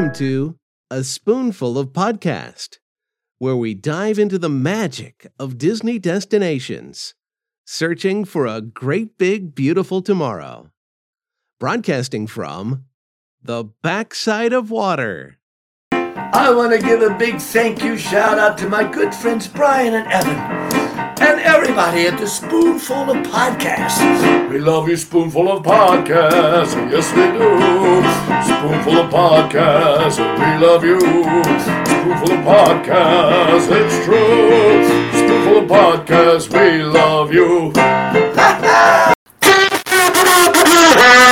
Welcome to A Spoonful of Podcast, where we dive into the magic of Disney destinations, searching for a great big beautiful tomorrow. Broadcasting from the backside of water. I want to give a big thank you shout out to my good friends Bryan and Evan. And everybody at the Spoonful of Podcasts. We love you, Spoonful of Podcasts. Yes, we do. Spoonful of Podcasts. We love you. Spoonful of Podcasts. It's true. Spoonful of Podcasts. We love you.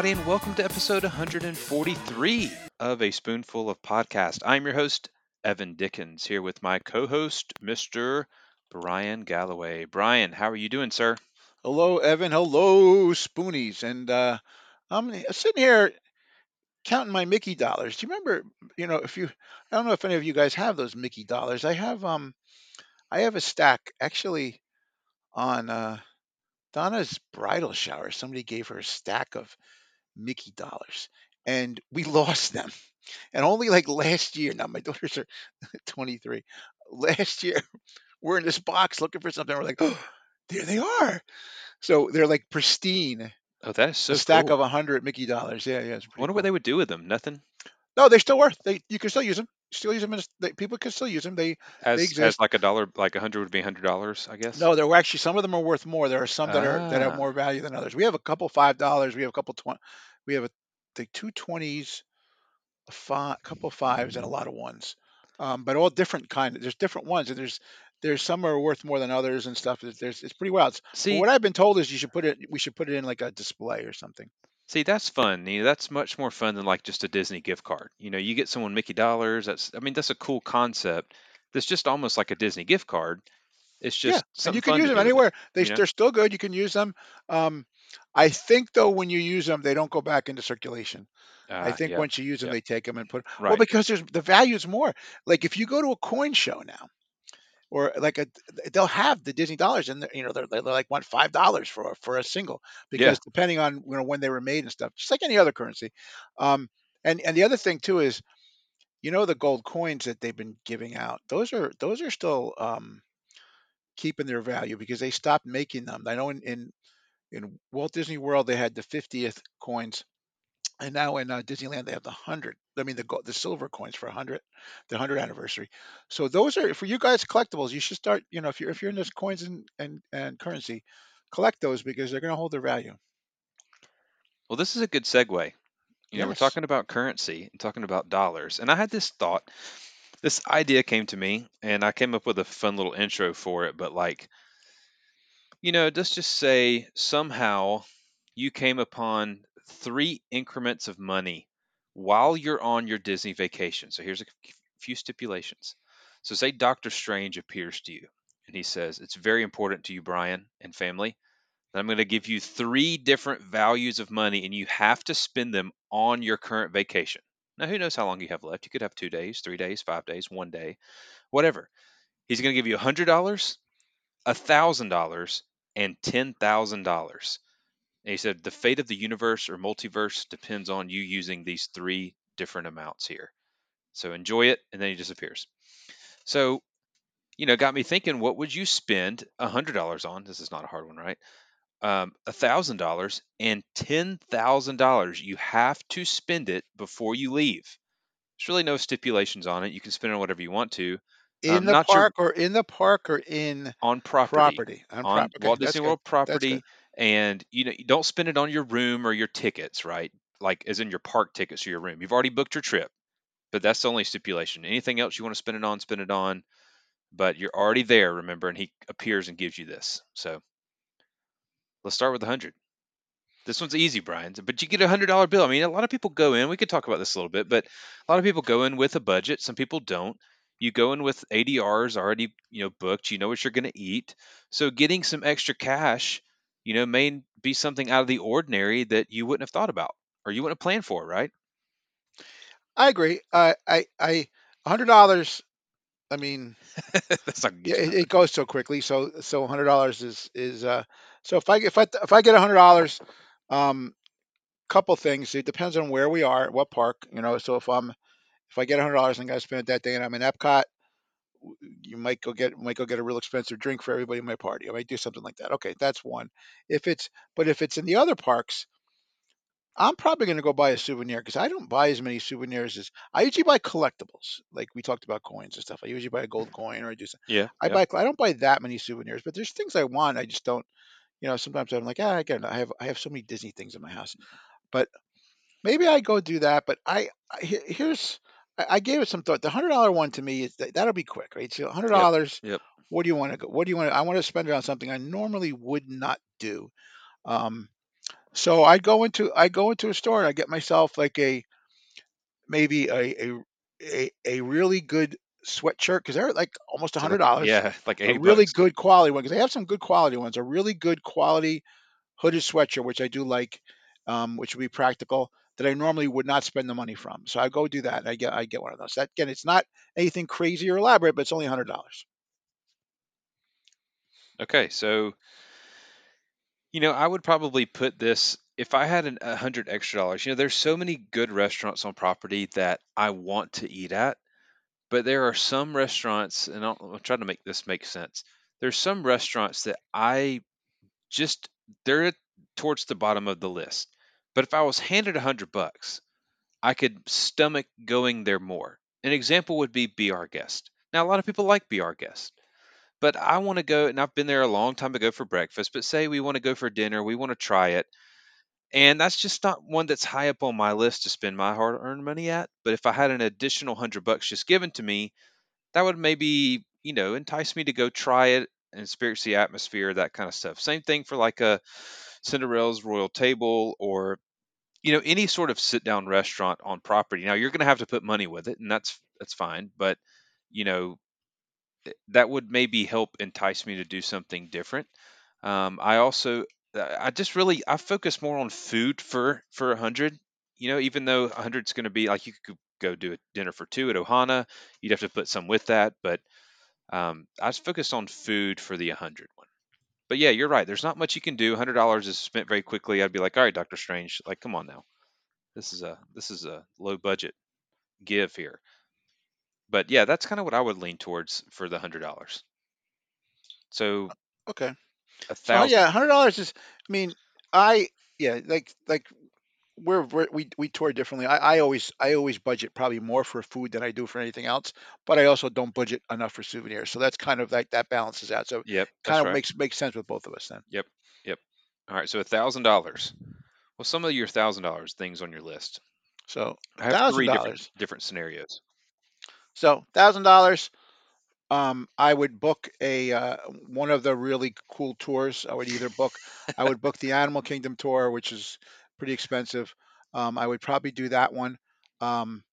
everybody, and welcome to episode 143 of A Spoonful of Podcast. I'm your host, Evan Dickens, here with my co host, Mr. Bryan Galloway. Bryan, how are you doing, sir? Hello, Evan. Hello, Spoonies. And uh, I'm sitting here counting my Mickey dollars. Do you remember? You know, if you, I don't know if any of you guys have those Mickey dollars. I have, um, I have a stack actually on uh, Donna's bridal shower. Somebody gave her a stack of Mickey dollars, and we lost them. And only like last year. Now my daughters are 23. Last year, we're in this box looking for something. We're like, oh, there they are. So they're like pristine. Oh, that is so a stack cool. of a hundred Mickey dollars. Yeah, yeah. I wonder cool. what they would do with them. Nothing. No, they're still worth. They you can still use them. Still use them. In, they, people can still use them. They As, as exist. like a dollar, like a hundred would be a hundred dollars, I guess. no, there were actually some of them are worth more. There are some that are that have Ah. more value than others. We have a couple five dollars. We have a couple twenty. We have a the two twenties, a five, couple fives, and a lot of ones. Um, but all different kind. There's different ones, and there's there's some are worth more than others and stuff. There's, there's it's pretty wild. But See, what I've been told is you should put it. We should put it in like a display or something. See, that's fun. You know, that's much more fun than like just a Disney gift card. You know, you get someone Mickey dollars. That's, I mean, that's a cool concept. That's just almost like a Disney gift card. It's just yeah, and you can use them do with it, anywhere. They you know? they're still good. You can use them. Um, I think though when you use them, they don't go back into circulation. I Ah, think yeah, once you use them, yeah, they take them and put. Well, because there's the value is more. Like if you go to a coin show now, or like a, they'll have the Disney dollars, and they're, you know they're, they're like want five dollars for a- for a single Yeah, because depending on you know when they were made and stuff, just like any other currency. Um, and and the other thing too is you know the gold coins that they've been giving out. Those are those are still um, keeping their value because they stopped making them. I know in, in in Walt Disney World they had the 50th coins, and now in uh, Disneyland they have the hundred. I mean the the silver coins for a hundred, the hundred anniversary. So those are for you guys collectibles. You should start. You know if you're if you're in this coins and and, and currency, collect those because they're going to hold their value. Well, this is a good segue. You know, we're talking about currency and talking about dollars. And I had this thought, this idea came to me, and I came up with a fun little intro for it. But, like, you know, let's just say somehow you came upon three increments of money while you're on your Disney vacation. So here's a few stipulations. So, say Doctor Strange appears to you and he says, It's very important to you, Bryan, and family. I'm going to give you three different values of money, and you have to spend them on your current vacation. Now, who knows how long you have left? You could have two days, three days, five days, one day, whatever. He's going to give you $100, $1,000, and $10,000. And he said, the fate of the universe or multiverse depends on you using these three different amounts here. So enjoy it, and then he disappears. So, you know, got me thinking, what would you spend $100 on? This is not a hard one, right? um, $1,000 and $10,000. You have to spend it before you leave. There's really no stipulations on it. You can spend it on whatever you want to. In Um, the not your park or in the park or in on property, property. On, on prop- okay, Walt Disney. World property. And you know, you don't spend it on your room or your tickets, right? Like as in your park tickets or your room. You've already booked your trip, but that's the only stipulation. Anything else you want to spend it on, spend it on. But you're already there, remember, and he appears and gives you this. So let's start with hundred. This This one's easy, Bryan. But you get a hundred dollar bill. I mean, a lot of people go in. We could talk about this a little bit, but a lot of people go in with a budget. Some people don't. You go in with ADRs already, you know, booked. You know what you're going to eat. So getting some extra cash, you know, may be something out of the ordinary that you wouldn't have thought about or you wouldn't have planned for, right? I agree. I I I hundred dollars. I mean, That's not yeah, it, it goes so quickly. So so hundred dollars is is uh. So if I if I if I get hundred dollars, um, couple things. It depends on where we are, what park. You know. So if I'm if I get hundred dollars and I spend it that day, and I'm in Epcot, you might go get might go get a real expensive drink for everybody in my party. I might do something like that. Okay, that's one. If it's but if it's in the other parks, I'm probably going to go buy a souvenir because I don't buy as many souvenirs as I usually buy collectibles. Like we talked about coins and stuff. I usually buy a gold coin or I do. something. Yeah. I yeah. buy. I don't buy that many souvenirs, but there's things I want. I just don't. You know, sometimes I'm like, ah, I get. I have. I have so many Disney things in my house, but maybe I go do that. But I, I here's. I gave it some thought. The hundred dollar one to me is that, that'll be quick, right? So hundred dollars. Yep. What do you want to go? What do you want? to I want to spend it on something I normally would not do. Um, so I go into I go into a store and I get myself like a maybe a a a, a really good sweatshirt because they're like almost a hundred dollars. yeah, like A really bucks. good quality one because they have some good quality ones. A really good quality hooded sweatshirt, which I do like, um, which would be practical that I normally would not spend the money from. So I go do that and I get I get one of those. That again, it's not anything crazy or elaborate, but it's only hundred dollars. Okay, so you know, I would probably put this if I had a hundred extra dollars. You know, there's so many good restaurants on property that I want to eat at, but there are some restaurants, and I'll, I'll try to make this make sense. There's some restaurants that I just they're towards the bottom of the list. But if I was handed a hundred bucks, I could stomach going there more. An example would be Be Our Guest. Now, a lot of people like Be Our Guest, but I want to go, and I've been there a long time ago for breakfast, but say we want to go for dinner, we want to try it. And that's just not one that's high up on my list to spend my hard earned money at. But if I had an additional hundred bucks just given to me, that would maybe, you know, entice me to go try it and experience the atmosphere, that kind of stuff. Same thing for like a Cinderella's Royal Table or you know any sort of sit down restaurant on property now you're going to have to put money with it and that's that's fine but you know that would maybe help entice me to do something different. Um, i also uh, i just really i focus more on food for for a hundred you know even though a hundred's going to be like you could go do a dinner for two at ohana you'd have to put some with that but um, i was focused on food for the 100 one but yeah you're right there's not much you can do $100 is spent very quickly i'd be like all right dr strange like come on now this is a this is a low budget give here. But yeah, that's kind of what I would lean towards for the hundred dollars. So Okay. a thousand. yeah, hundred dollars is. I mean, I yeah, like like we're, we're we we tour differently. I, I always I always budget probably more for food than I do for anything else, but I also don't budget enough for souvenirs. So that's kind of like that balances out. So Yep, kind of right. makes makes sense with both of us then. Yep, yep. All right, so a thousand dollars. Well, some of your thousand dollars things on your list. So I have three different different scenarios. So thousand dollars. Um, I would book a uh, one of the really cool tours. I would either book, I would book the Animal Kingdom tour, which is pretty expensive. Um, I would probably do that one. Um,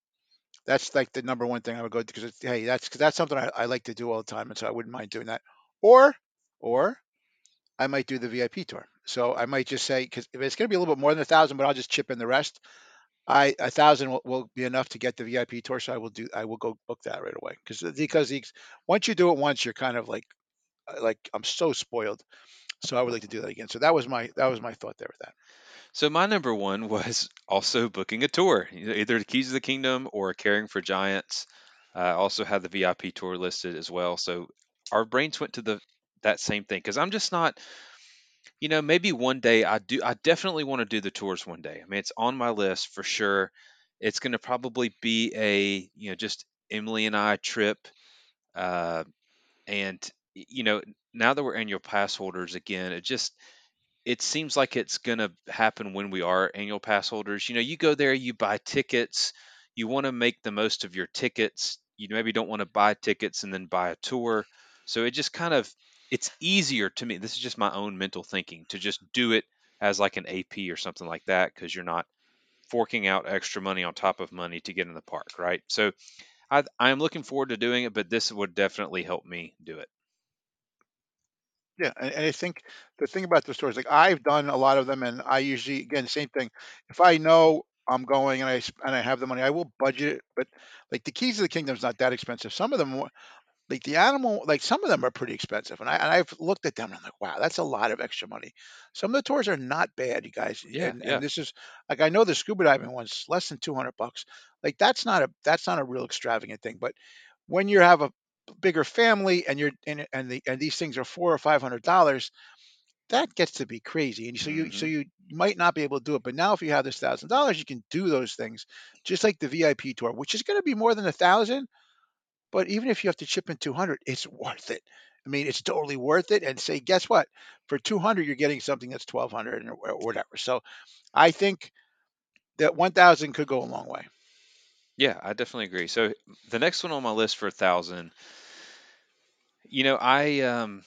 that's like the number one thing I would go because hey, that's because that's something I, I like to do all the time, and so I wouldn't mind doing that. Or, or I might do the VIP tour. So I might just say because if it's going to be a little bit more than a thousand, but I'll just chip in the rest. I a thousand will, will be enough to get the VIP tour, so I will do. I will go book that right away because because once you do it once, you're kind of like uh, like I'm so spoiled. So I would like to do that again. So that was my that was my thought there with that. So my number one was also booking a tour, either the Keys of the Kingdom or Caring for Giants. I also had the VIP tour listed as well. So our brains went to the that same thing because I'm just not, you know, maybe one day I do. I definitely want to do the tours one day. I mean, it's on my list for sure. It's going to probably be a you know just Emily and I trip. Uh, and you know now that we're annual pass holders again, it just it seems like it's going to happen when we are annual pass holders. You know, you go there, you buy tickets, you want to make the most of your tickets. You maybe don't want to buy tickets and then buy a tour. So it just kind of it's easier to me. This is just my own mental thinking to just do it as like an AP or something like that because you're not forking out extra money on top of money to get in the park, right? So I I am looking forward to doing it, but this would definitely help me do it. Yeah, and, and I think the thing about the stores, like I've done a lot of them, and I usually, again, same thing. If I know I'm going and I and I have the money, I will budget it. But like the Keys of the Kingdom is not that expensive. Some of them, like the animal, like some of them are pretty expensive, and I and I've looked at them and I'm like, wow, that's a lot of extra money. Some of the tours are not bad, you guys, Yeah, and yeah. and this is like I know the scuba diving one's less than two hundred bucks. Like that's not a that's not a real extravagant thing, but when you have a bigger family and you're and and the and these things are four or five hundred dollars, that gets to be crazy. And so you so hmm you might not be able to do it. But now if you have this thousand dollars, you can do those things, just like the VIP tour, which is going to be more than a thousand. But even if you have to chip in 200, it's worth it. I mean, it's totally worth it. And say, guess what? For 200, you're getting something that's 1200 or, or whatever. So I think that 1000 could go a long way. Yeah, I definitely agree. So the next one on my list for a thousand, you know, I um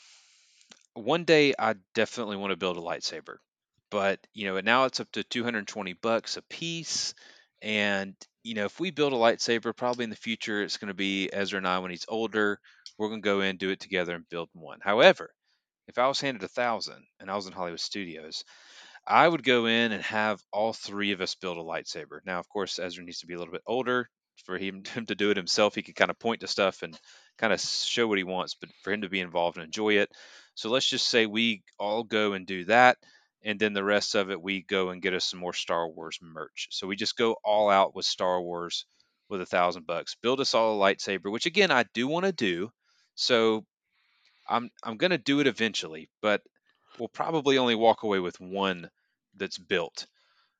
one day I definitely want to build a lightsaber, but you know, now it's up to 220 bucks a piece. And you know, if we build a lightsaber, probably in the future it's going to be Ezra and I when he's older. We're going to go in, do it together, and build one. However, if I was handed a thousand and I was in Hollywood Studios, I would go in and have all three of us build a lightsaber. Now, of course, Ezra needs to be a little bit older for him, him to do it himself. He can kind of point to stuff and kind of show what he wants, but for him to be involved and enjoy it. So let's just say we all go and do that. And then the rest of it, we go and get us some more Star Wars merch. So we just go all out with Star Wars with a thousand bucks. Build us all a lightsaber, which again, I do want to do. So I'm I'm gonna do it eventually, but we'll probably only walk away with one that's built.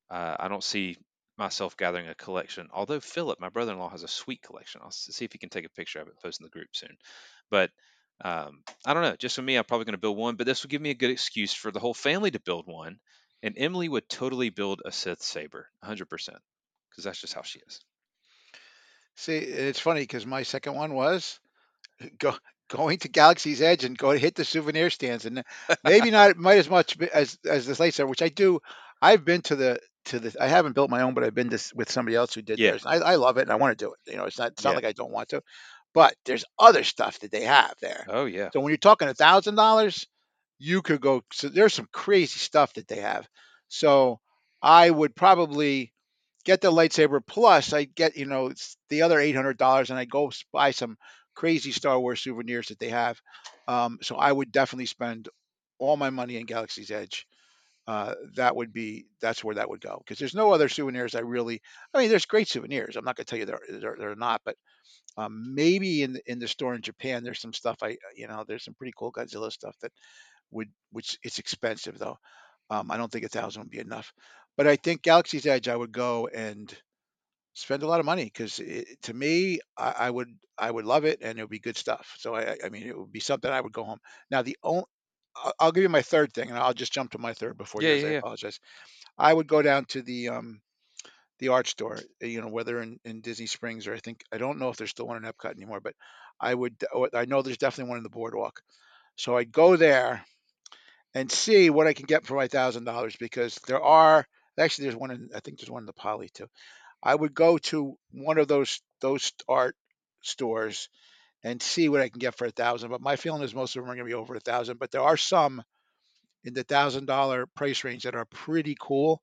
Uh, I don't see myself gathering a collection. Although Philip, my brother-in-law, has a sweet collection. I'll see if he can take a picture of it and post in the group soon. But um, I don't know. Just for me, I'm probably going to build one. But this will give me a good excuse for the whole family to build one. And Emily would totally build a Sith saber, 100%, because that's just how she is. See, it's funny because my second one was go going to Galaxy's Edge and go to hit the souvenir stands, and maybe not might as much as as this laser, which I do. I've been to the to the. I haven't built my own, but I've been to with somebody else who did Yeah, theirs. I, I love it, and I want to do it. You know, it's not it's not yeah. like I don't want to, but there's other stuff that they have there. Oh yeah. So when you're talking a thousand dollars, you could go. So there's some crazy stuff that they have. So I would probably get the lightsaber plus I get you know it's the other eight hundred dollars and I go buy some crazy Star Wars souvenirs that they have. Um, so I would definitely spend all my money in Galaxy's Edge. Uh, that would be that's where that would go because there's no other souvenirs I really. I mean, there's great souvenirs. I'm not going to tell you they're, they're they're not, but um, maybe in in the store in Japan there's some stuff I you know there's some pretty cool Godzilla stuff that would which it's expensive though. Um, I don't think a thousand would be enough, but I think Galaxy's Edge I would go and spend a lot of money because to me I, I would I would love it and it would be good stuff. So I I mean it would be something I would go home. Now the only I'll I'll give you my third thing and I'll just jump to my third before Yeah, yours. yeah, I yeah. apologize. I would go down to the um the art store, uh, you know, whether in, in Disney Springs or I think I don't know if there's still one in Epcot anymore, but I would I know there's definitely one in the boardwalk. So I'd go there and see what I can get for my thousand dollars because there are actually there's one in I think there's one in the Poly too. I would go to one of those those art stores and see what I can get for a thousand. But my feeling is most of them are going to be over a thousand. But there are some in the thousand dollar price range that are pretty cool.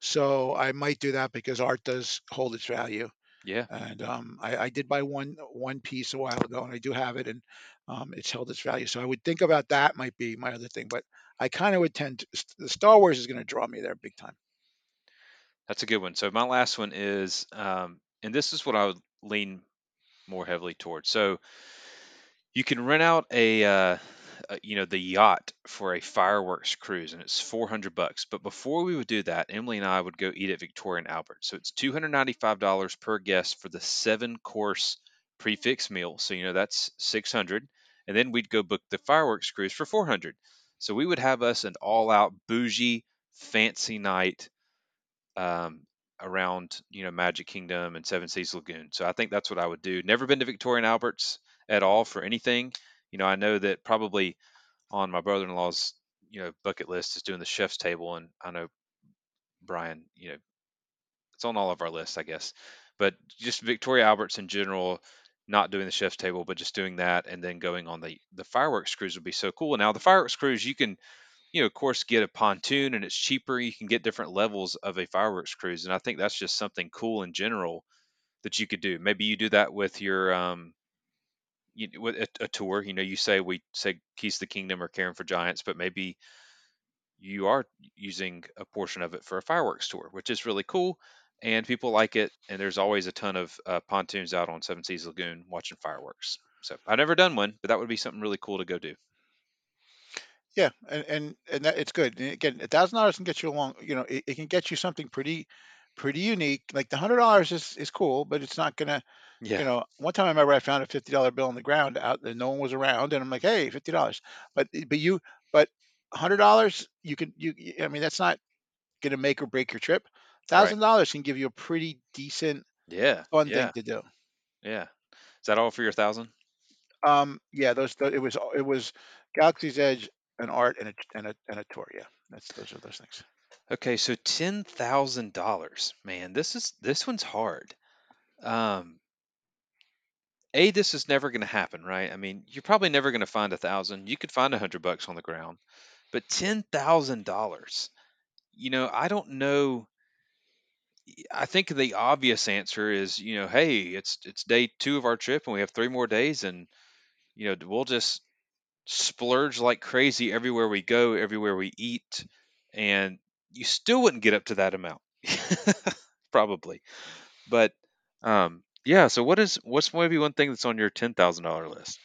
So I might do that because art does hold its value. Yeah. And um, I, I did buy one one piece a while ago, and I do have it, and um, it's held its value. So I would think about that might be my other thing. But I kind of would tend to, the Star Wars is going to draw me there big time. That's a good one. So my last one is, um, and this is what I would lean more heavily towards. So you can rent out a, uh, uh, you know, the yacht for a fireworks cruise, and it's 400 bucks. But before we would do that, Emily and I would go eat at Victoria and Albert. So it's $295 per guest for the seven course prix fixe meal. So you know that's 600, and then we'd go book the fireworks cruise for 400. So we would have us an all out bougie fancy night um, around you know Magic Kingdom and Seven Seas Lagoon. So I think that's what I would do. Never been to Victoria and Albert's at all for anything. You know, I know that probably on my brother-in-law's you know bucket list is doing the chef's table, and I know Bryan, you know, it's on all of our lists, I guess. But just Victoria Alberts in general, not doing the chef's table, but just doing that, and then going on the the fireworks cruise would be so cool. Now the fireworks cruise, you can, you know, of course, get a pontoon, and it's cheaper. You can get different levels of a fireworks cruise, and I think that's just something cool in general that you could do. Maybe you do that with your um, you, with a, a tour. You know, you say we say Keys the Kingdom or Caring for Giants, but maybe you are using a portion of it for a fireworks tour, which is really cool. And people like it. And there's always a ton of uh, pontoons out on Seven Seas Lagoon watching fireworks. So I've never done one, but that would be something really cool to go do. Yeah, and and and that it's good. And again, a thousand dollars can get you along. You know, it, it can get you something pretty, pretty unique. Like the hundred dollars is is cool, but it's not gonna. You Yeah. know, one time I remember I found a fifty dollar bill on the ground out, and no one was around, and I'm like, hey, fifty dollars. But but you but hundred dollars, you can you. I mean, that's not gonna make or break your trip. Right. Thousand dollars can give you a pretty decent, Yeah. fun Yeah. thing to do. Yeah. Is that all for your thousand? Um, yeah, those, tho- it was it was Galaxy's Edge, an art, and a and a and a tour. Yeah, that's those are those things. Okay, so ten thousand dollars. Man, this is this one's hard. Um, a, this is never going to happen, right? I mean, you're probably never going to find a thousand. You could find a hundred bucks on the ground, but ten thousand dollars. You know, I don't know. I think the obvious answer is, you know, hey, it's it's day two of our trip, and we have three more days, and you know, we'll just splurge like crazy everywhere we go, everywhere we eat, and you still wouldn't get up to that amount, probably. But um, yeah. So what is what's maybe one thing that's on your ten thousand dollar list?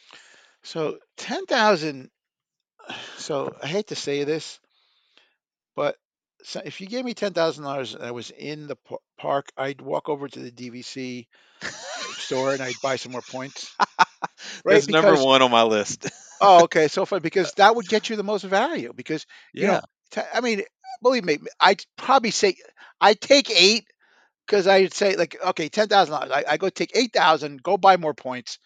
So ten thousand. So I hate to say this, but so if you gave me ten thousand dollars and I was in the par- park, I'd walk over to the DVC store and I'd buy some more points. Right? That's number one on my list. oh, okay, so fun because that would get you the most value. Because you yeah. know, t- I mean, believe me, I'd probably say I'd take eight because I'd say like, okay, ten thousand dollars. I, I go take eight thousand, go buy more points.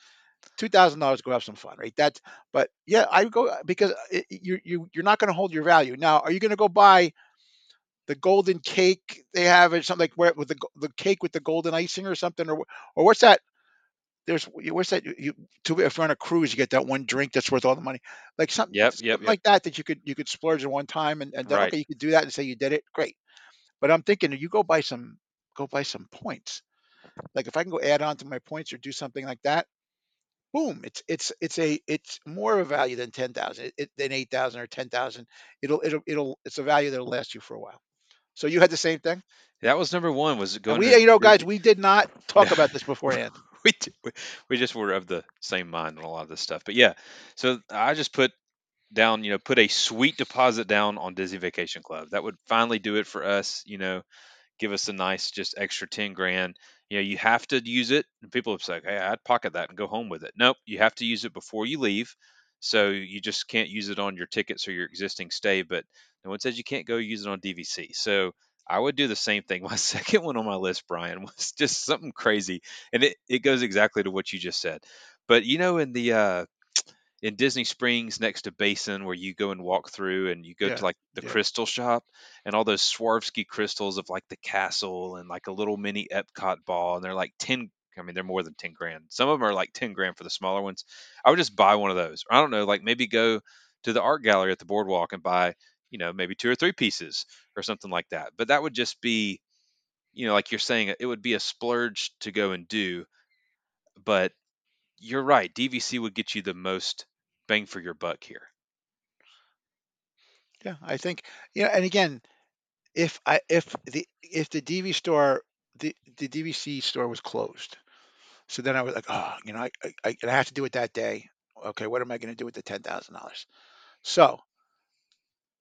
Two thousand dollars, go have some fun, right? That's but yeah, I go uh, because uh, it, you you you're not going to hold your value. Now, are you going to go buy the golden cake they have or something like where with the go- the cake with the golden icing or something or wh- or what's that? There's what's that? You to if you're on a cruise, you get that one drink that's worth all the money, like something, Yep. something Yep. Yep. like that that you could you could splurge at one time and and then Right. okay, you could do that and say you did it, great. But I'm thinking you go buy some go buy some points. Like if I can go add on to my points or do something like that, boom, it's it's it's a it's more of a value than ten thousand, it, than eight thousand or ten thousand. It'll it'll it'll it's a value that'll last you for a while. So you had the same thing, That was number one. Was and going we to you know guys we did not talk about this beforehand. We, just were of the same mind on a lot of this stuff. But yeah, so I just put down, you know, put a sweet deposit down on Disney Vacation Club. That would finally do it for us, you know, give us a nice just extra 10 grand. You know, you have to use it. And people have said, hey, I'd pocket that and go home with it. Nope, you have to use it before you leave. So you just can't use it on your tickets or your existing stay. But no one says you can't go use it on DVC. So I would do the same thing. My second one on my list, Bryan, was just something crazy. And it, it goes exactly to what you just said. But you know, in the uh in Disney Springs next to Basin where you go and walk through and you go Yeah, to like the yeah. crystal shop and all those Swarovski crystals of like the castle and like a little mini Epcot ball and they're like 10 I mean they're more than 10 grand. Some of them are like 10 grand for the smaller ones. I would just buy one of those. Or I don't know, like maybe go to the art gallery at the boardwalk and buy, you know, maybe two or three pieces or something like that. But that would just be, you know, like you're saying it would be a splurge to go and do, but you're right. DVC would get you the most bang for your buck here. Yeah, I think you know, and again, if I if the if the DV store the the DVC store was closed, so then I was like, oh, you know, I I, I have to do it that day. Okay, what am I going to do with the ten thousand dollars? So,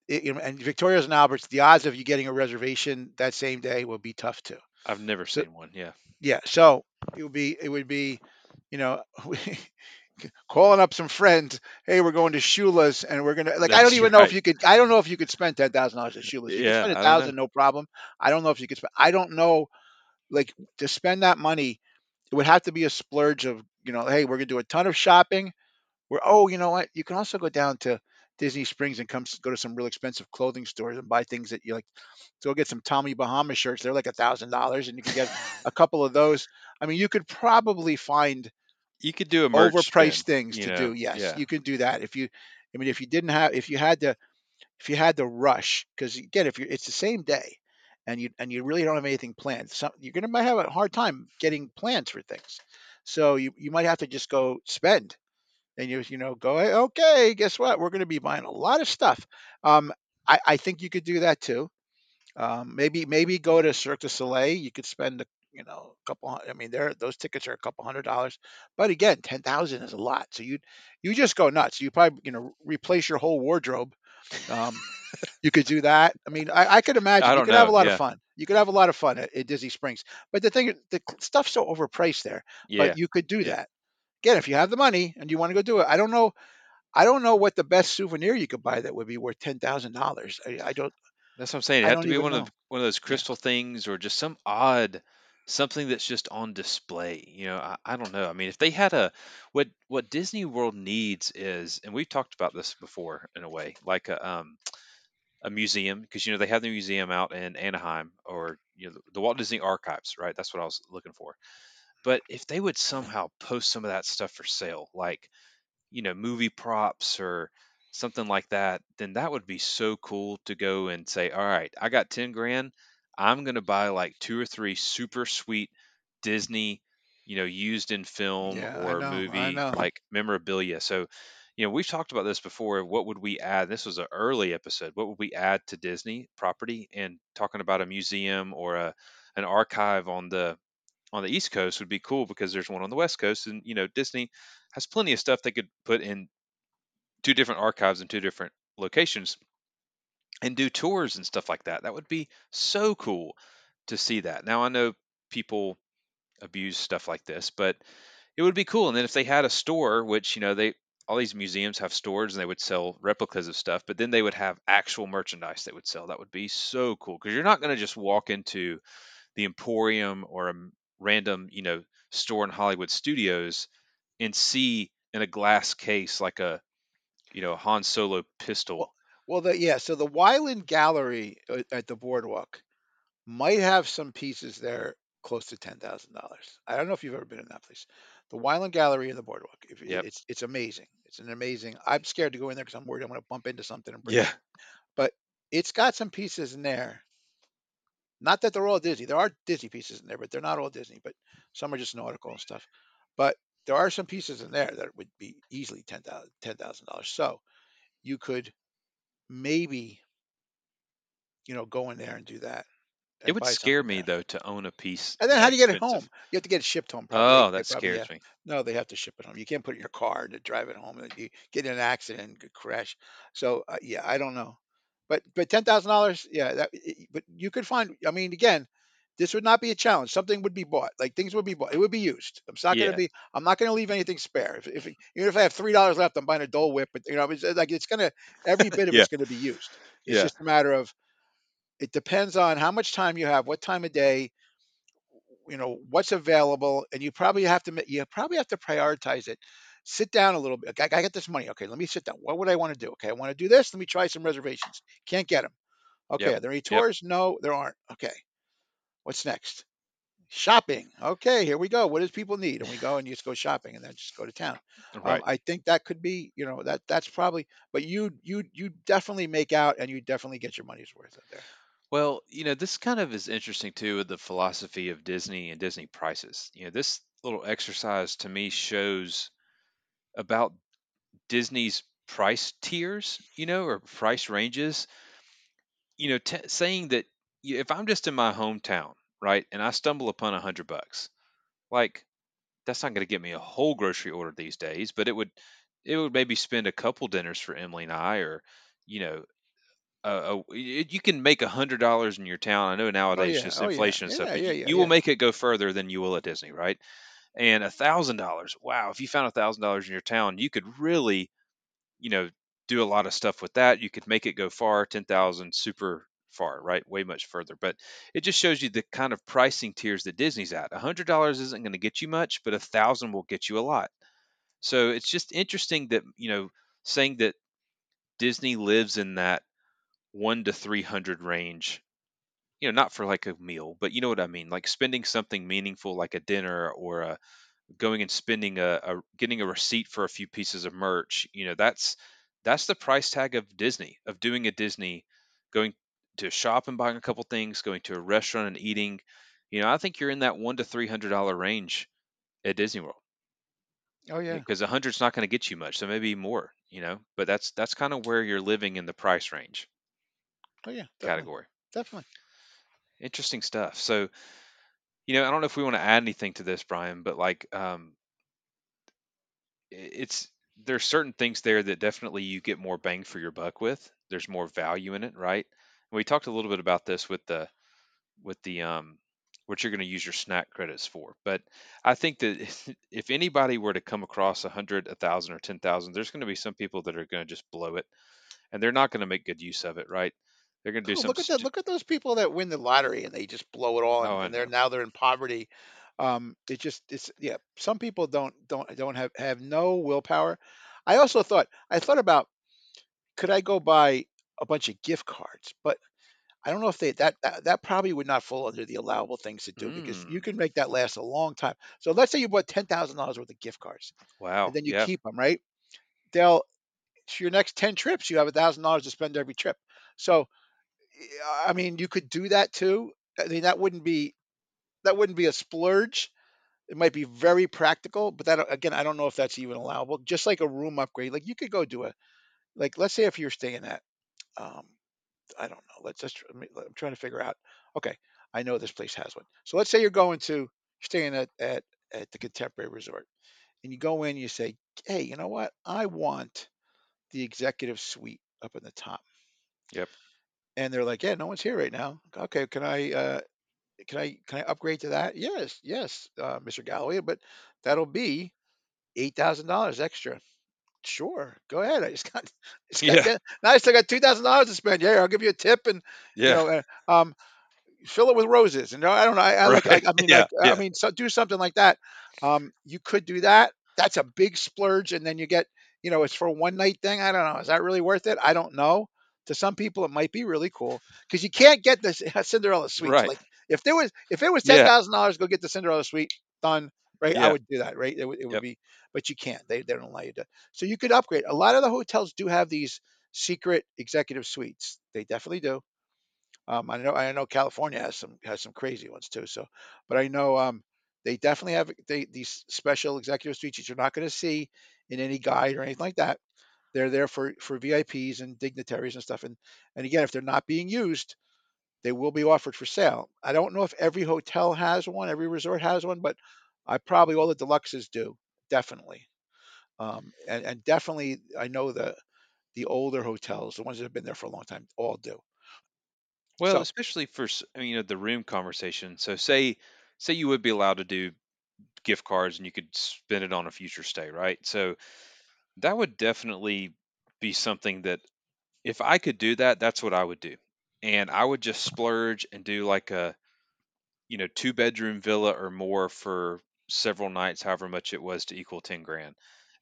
it, you know, and Victoria's and Alberts, the odds of you getting a reservation that same day will be tough too. I've never So seen one. Yeah. yeah, so it would be it would be, you know, calling up some friends. Hey, we're going to Shula's, and we're gonna like. I don't That's even know if you could. I don't know if you could spend ten thousand dollars at Shula's. You Yeah, spend a thousand, no problem. I don't know if you could spend. I don't know, like to spend that money. It would have to be a splurge of, you know, hey, we're gonna do a ton of shopping. We're oh, you know what? You can also go down to Disney Springs and come go to some real expensive clothing stores and buy things that you like. Go get some Tommy Bahama shirts. They're like a thousand dollars, and you can get a couple of those. I mean, you could probably find You could do a overpriced things to know. do. Yes, Yeah. you can do that. If you, I mean, if you didn't have, if you had to, if you had to rush, because again, if you it's the same day, and you and you really don't have anything planned, some you're gonna might have a hard time getting plans for things. So you you might have to just go spend, and you you know go okay, guess what? We're gonna be buying a lot of stuff. Um, I I think you could do that too. Um, maybe maybe go to Cirque du Soleil. You could spend a you know a couple. I mean, there those tickets are a couple hundred dollars, but again, ten thousand is a lot. So you you just go nuts. You probably you know replace your whole wardrobe. Um, you could do that. I mean, I, I could imagine I you could have a know. lot of fun. You could have a lot of fun at, at Disney Springs. But the thing, is the stuff's so overpriced there. Yeah. But you could do Yeah. that again if you have the money and you want to go do it. I don't know. I don't know what the best souvenir you could buy that would be worth ten thousand dollars. I, I don't. That's what I'm saying. It had to be one know. of one of those crystal things or just some odd something that's just on display. You know, I, I don't know. I mean, if they had a what what Disney World needs is, and we've talked about this before in a way, like a um a museum because you know they have the museum out in Anaheim or you know the, the Walt Disney Archives, right? That's what I was looking for. But if they would somehow post some of that stuff for sale, like you know, movie props or something like that, then that would be so cool to go and say, all right, I got 10 grand. I'm going to buy like two or three super sweet Disney, you know, used in film Yeah, or know. Movie like memorabilia. So, you know, we've talked about this before. What would we add? This was an early episode. What would we add to Disney property? And talking about a museum or a an archive on the on the East Coast would be cool because there's one on the West Coast, and you know Disney has plenty of stuff they could put in two different archives in two different locations and do tours and stuff like that. That would be so cool to see that. Now I know people abuse stuff like this, but it would be cool. And then if they had a store, which you know they all these museums have stores and they would sell replicas of stuff, but then they would have actual merchandise they would sell. That would be so cool because you're not going to just walk into the Emporium or a random, you know, store in Hollywood Studios and see in a glass case like a, you know, a Han Solo pistol. Well, the, yeah. So the Wyland Gallery uh, at the boardwalk might have some pieces there close to ten thousand dollars. I don't know if you've ever been in that place. The Wyland Gallery in the boardwalk. If Yep. it's it's amazing. It's an amazing. I'm scared to go in there because I'm worried I'm going to bump into something and break it. Yeah. But it's got some pieces in there. Not that they're all Disney. There are Disney pieces in there, but they're not all Disney. But some are just nautical and stuff. But there are some pieces in there that would be easily ten thousand ten thousand dollars. So you could maybe you know go in there and do that. It would scare me though to own a piece. And then how do you get it home? You have to get it shipped home. Probably. Oh, that scares have. me. No, they have to ship it home. You can't put it in your car to drive it home. and You get in an accident, and could crash. So uh, yeah, I don't know. But but ten thousand dollars, yeah. That, but you could find. I mean, again, this would not be a challenge. Something would be bought. Like things would be bought. It would be used. I'm not gonna be. I'm not going to leave anything spare. If, if even if I have three dollars left, I'm buying a Dole Whip. But you know, it's like it's gonna every bit of Yeah. it's going to be used. It's Yeah. just a matter of. It depends on how much time you have, what time of day, you know what's available and you probably have to you probably have to prioritize it sit down a little bit I, I got this money okay let me sit down. What would i want to do? Okay i want to do this let me try some reservations. Can't get them okay Yep. are there any Yep. tours? No there aren't. Okay. What's next? Shopping. Okay here we go. What does people need? And we go and you just go shopping and then just go to town. Um, Right. i think that could be you know that that's probably but you you you definitely make out and you definitely get your money's worth out there. Well, you know, this kind of is interesting too with the philosophy of Disney and Disney prices. You know, this little exercise to me shows about Disney's price tiers, you know, or price ranges. You know, t- saying that if I'm just in my hometown, right, and I stumble upon a hundred bucks, like that's not going to get me a whole grocery order these days, but it would, it would maybe spend a couple dinners for Emily and I, or you know, uh, you can make a hundred dollars in your town. I know oh nowadays yeah just oh yeah inflation and stuff, yeah you, will make it go further than you will at Disney, right? And a thousand dollars, wow! If you found a thousand dollars in your town, you could really, you know, do a lot of stuff with that. You could make it go far, ten thousand, super far, right? Way much further. But it just shows you the kind of pricing tiers that Disney's at. A hundred dollars isn't going to get you much, but a thousand will get you a lot. So it's just interesting that you know saying that Disney lives in that one to three hundred range. You know, not for like a meal, but you know what I mean. Like spending something meaningful, like a dinner or a going and spending a, a getting a receipt for a few pieces of merch. You know, that's that's the price tag of Disney, of doing a Disney, going to shop and buying a couple things, going to a restaurant and eating. You know, I think you're in that one to three hundred dollar range at Disney World. Oh yeah. because a hundred's not going to get you much, so maybe more. You know, but that's that's kind of where you're living in the price range Oh yeah. Definitely. category. Definitely. Interesting stuff. So, you know, I don't know if we want to add anything to this, Bryan, but like, um, it's there's certain things there that definitely you get more bang for your buck with. There's more value in it, right? And we talked a little bit about this with the with the um what you're going to use your snack credits for. But I think that if anybody were to come across a hundred, a thousand, or ten thousand, there's going to be some people that are going to just blow it, and they're not going to make good use of it, right? They're going to do Oh, some. look at that! Look at those people that win the lottery and they just blow it all, and, Oh, and they're now they're in poverty. Um, it just it's yeah. Some people don't don't don't have have no willpower. I also thought I thought about could I go buy a bunch of gift cards, but I don't know if they that that, that probably would not fall under the allowable things to do because you Mm, can make that last a long time. So let's say you bought ten thousand dollars worth of gift cards wow. and then you Yeah. keep them, right? They'll for your next ten trips, you have a thousand dollars to spend every trip. So I mean, you could do that too. I mean, that wouldn't be that wouldn't be a splurge. It might be very practical, but that again, I don't know if that's even allowable. Just like a room upgrade, like you could go do a like let's say if you're staying at um I don't know. Let's just I'm trying to figure out. Okay, I know this place has one. So let's say you're going to staying at at at the Contemporary Resort, and you go in, you say, hey, you know what? I want the executive suite up in the top. Yep. And they're like, yeah, no one's here right now. Okay, can I uh, can I can I upgrade to that? Yes, yes, uh, Mr. Galloway, but that'll be eight thousand dollars extra. Sure, go ahead. I just got, just got Yeah. get, now I still got two thousand dollars to spend. Yeah, I'll give you a tip, and you know, uh, um, fill it with roses. And I don't know. I, I like. I, I mean, Yeah. like, I mean, so do something like that. Um, you could do that. That's a big splurge, and then you get, you know, it's for a one night thing. I don't know. Is that really worth it? I don't know. To some people, it might be really cool because you can't get the Cinderella suite. Right. Like if there was, if it was ten Yeah. thousand dollars, go get the Cinderella suite done. Right, Yeah. I would do that. Right, it, would- it would Yep. be, but you can't. They they don't allow you to. So you could upgrade. A lot of the hotels do have these secret executive suites. They definitely do. Um, I know I know California has some has some crazy ones too. So, but I know um, they definitely have they, these special executive suites that you're not going to see in any guide or anything like that. They're there for for VIPs and dignitaries and stuff. And and again, if they're not being used, they will be offered for sale. I don't know if every hotel has one, every resort has one, but I probably all the deluxes do definitely. Um, and and definitely I know the the older hotels, the ones that have been there for a long time, all do. Well, So especially for you know the room conversation. So say say you would be allowed to do gift cards and you could spend it on a future stay, right? So that would definitely be something that if I could do that, that's what I would do. And I would just splurge and do like a you know two bedroom villa or more for several nights, however much it was to equal 10 grand.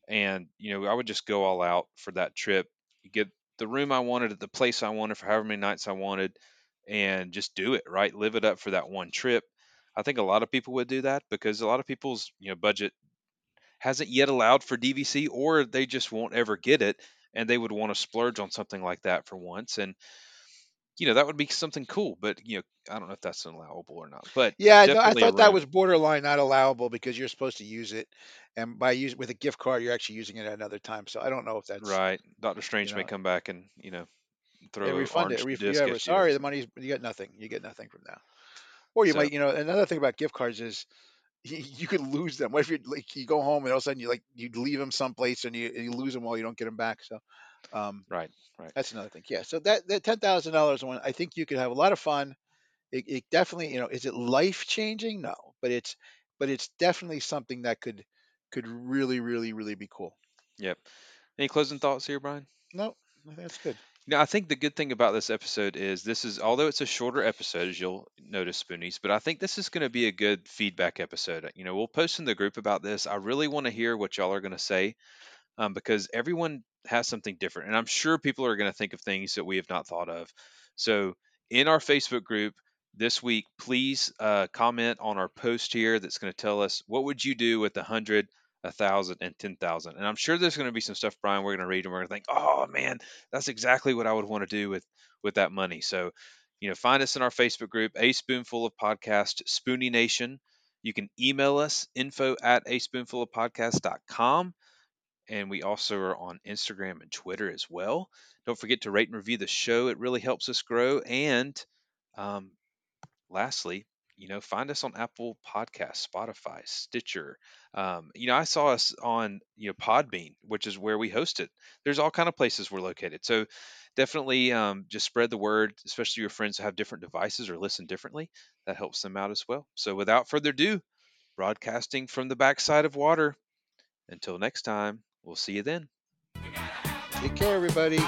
And you know, I would just go all out for that trip, get the room I wanted at the place I wanted for however many nights I wanted and just do it, right? Live it up for that one trip. I think a lot of people would do that because a lot of people's, you know, budget hasn't yet allowed for DVC or they just won't ever get it and they would want to splurge on something like that for once and you know that would be something cool but you know I don't know if that's allowable or not but Yeah, no, I thought that was borderline not allowable because you're supposed to use it, and by use with a gift card, you're actually using it at another time. So I don't know if that's right Doctor you Strange may know come back and you know throw an refund it. Ref, yeah, you sorry, the money's you get nothing. You get nothing from that. Or you so might, you know, another thing about gift cards is you, you could lose them. What if you like you go home and all of a sudden you like you leave them someplace and you and you lose them while you don't get them back. So um, right right that's another thing. Yeah. So that that ten thousand dollars one, I think you could have a lot of fun. It, it definitely, you know, is it life changing? No, but it's but it's definitely something that could could really, really, really be cool. yep any closing thoughts here Bryan No, I think that's good. You know, I think the good thing about this episode is this is although it's a shorter episode, as you'll notice, Spoonies, but I think this is going to be a good feedback episode. You know, we'll post in the group about this. I really want to hear what y'all are going to say um, because everyone has something different. And I'm sure people are going to think of things that we have not thought of. So in our Facebook group this week, please uh, comment on our post here that's going to tell us what would you do with a hundred, a thousand, and ten thousand. And I'm sure there's going to be some stuff, Bryan, we're going to read and we're going to think, oh man, that's exactly what I would want to do with with that money. So, you know, find us in our Facebook group, A Spoonful of Podcast, Spoonie Nation. You can email us info at a spoonful of podcast.com. And we also are on Instagram and Twitter as well. Don't forget to rate and review the show. It really helps us grow. And um, lastly, you know, find us on Apple Podcasts, Spotify, Stitcher. Um, you know, I saw us on you know Podbean, which is where we host it. There's all kind of places we're located. So definitely um, just spread the word, especially your friends who have different devices or listen differently. That helps them out as well. So without further ado, broadcasting from the backside of water. Until next time, we'll see you then. Take care, everybody.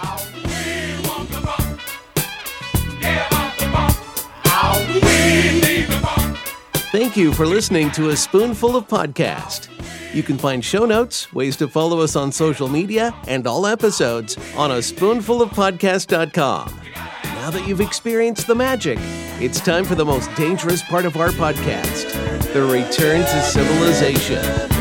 Thank you for listening to A Spoonful of Podcast. You can find show notes, ways to follow us on social media, and all episodes on a spoonfulofpodcast.com. Now that you've experienced the magic, it's time for the most dangerous part of our podcast the return to civilization.